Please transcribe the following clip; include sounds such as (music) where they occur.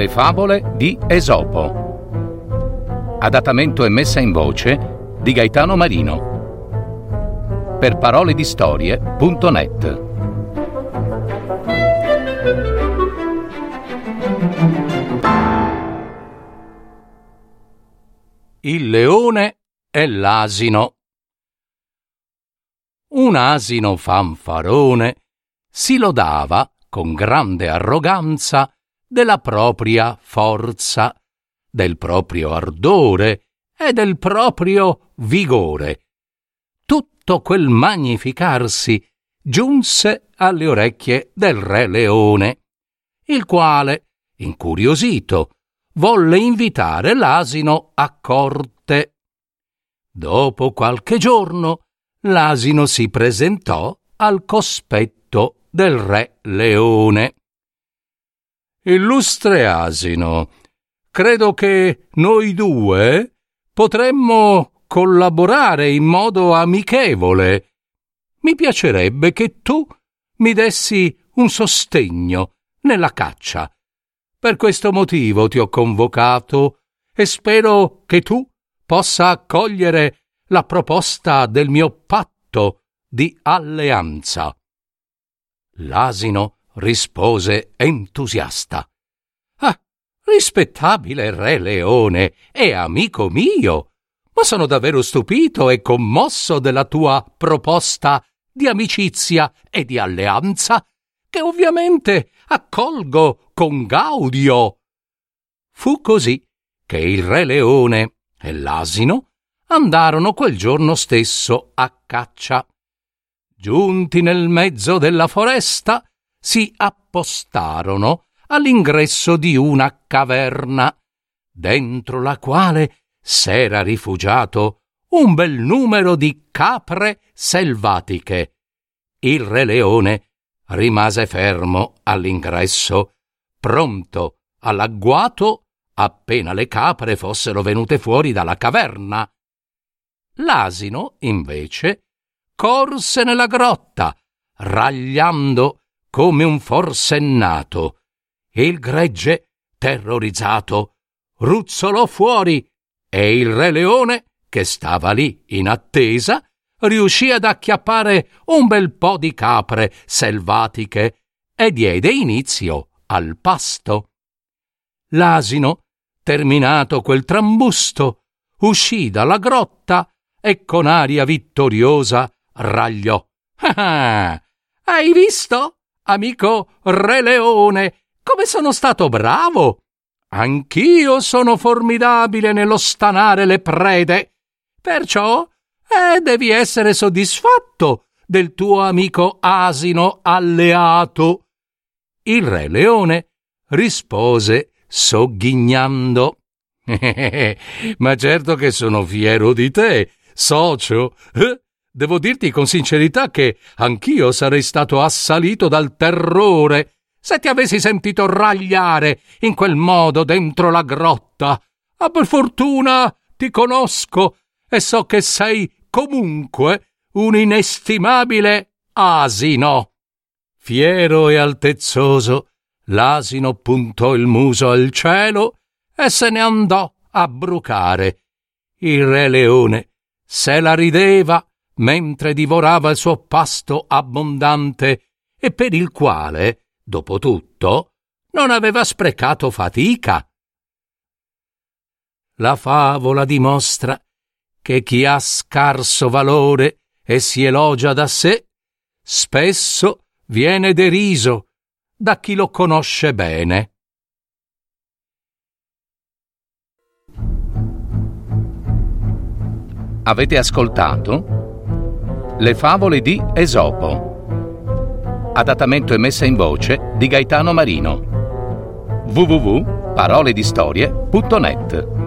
Le favole di Esopo. Adattamento e messa in voce di Gaetano Marino. Per parole di storie.net. Il leone e l'asino. Un asino fanfarone si lodava con grande arroganza della propria forza, del proprio ardore e del proprio vigore. Tutto quel magnificarsi giunse alle orecchie del re leone, il quale, incuriosito, volle invitare l'asino a corte. Dopo qualche giorno l'asino si presentò al cospetto del re leone. Illustre asino, credo che noi due potremmo collaborare in modo amichevole. Mi piacerebbe che tu mi dessi un sostegno nella caccia. Per questo motivo ti ho convocato e spero che tu possa accogliere la proposta del mio patto di alleanza. L'asino rispose entusiasta. Ah, rispettabile re leone e amico mio, ma sono davvero stupito e commosso della tua proposta di amicizia e di alleanza, che ovviamente accolgo con gaudio. Fu così che il re leone e l'asino andarono quel giorno stesso a caccia. Giunti nel mezzo della foresta, si appostarono all'ingresso di una caverna, dentro la quale s'era rifugiato un bel numero di capre selvatiche. Il re leone rimase fermo all'ingresso, pronto all'agguato appena le capre fossero venute fuori dalla caverna. L'asino, invece, corse nella grotta, ragliando come un forsennato, il gregge, terrorizzato, ruzzolò fuori, e il re leone, che stava lì in attesa, riuscì ad acchiappare un bel po' di capre selvatiche e diede inizio al pasto. L'asino, terminato quel trambusto, uscì dalla grotta e con aria vittoriosa ragliò. (laughs) Ah, hai visto? Amico Re Leone, come sono stato bravo! Anch'io sono formidabile nello stanare le prede. Perciò eh, devi essere soddisfatto del tuo amico asino alleato. Il re leone rispose sogghignando. (laughs) Ma certo che sono fiero di te, socio. Eh? Devo dirti con sincerità che anch'io sarei stato assalito dal terrore se ti avessi sentito ragliare in quel modo dentro la grotta. Ah, per fortuna ti conosco e so che sei comunque un inestimabile asino. Fiero e altezzoso, l'asino puntò il muso al cielo e se ne andò a brucare. Il re leone se la rideva mentre divorava il suo pasto abbondante e per il quale, dopo tutto, non aveva sprecato fatica. La favola dimostra che chi ha scarso valore e si elogia da sé, spesso viene deriso da chi lo conosce bene. Avete ascoltato? Le favole di Esopo. Adattamento e messa in voce di Gaetano Marino. www.paroledistorie.net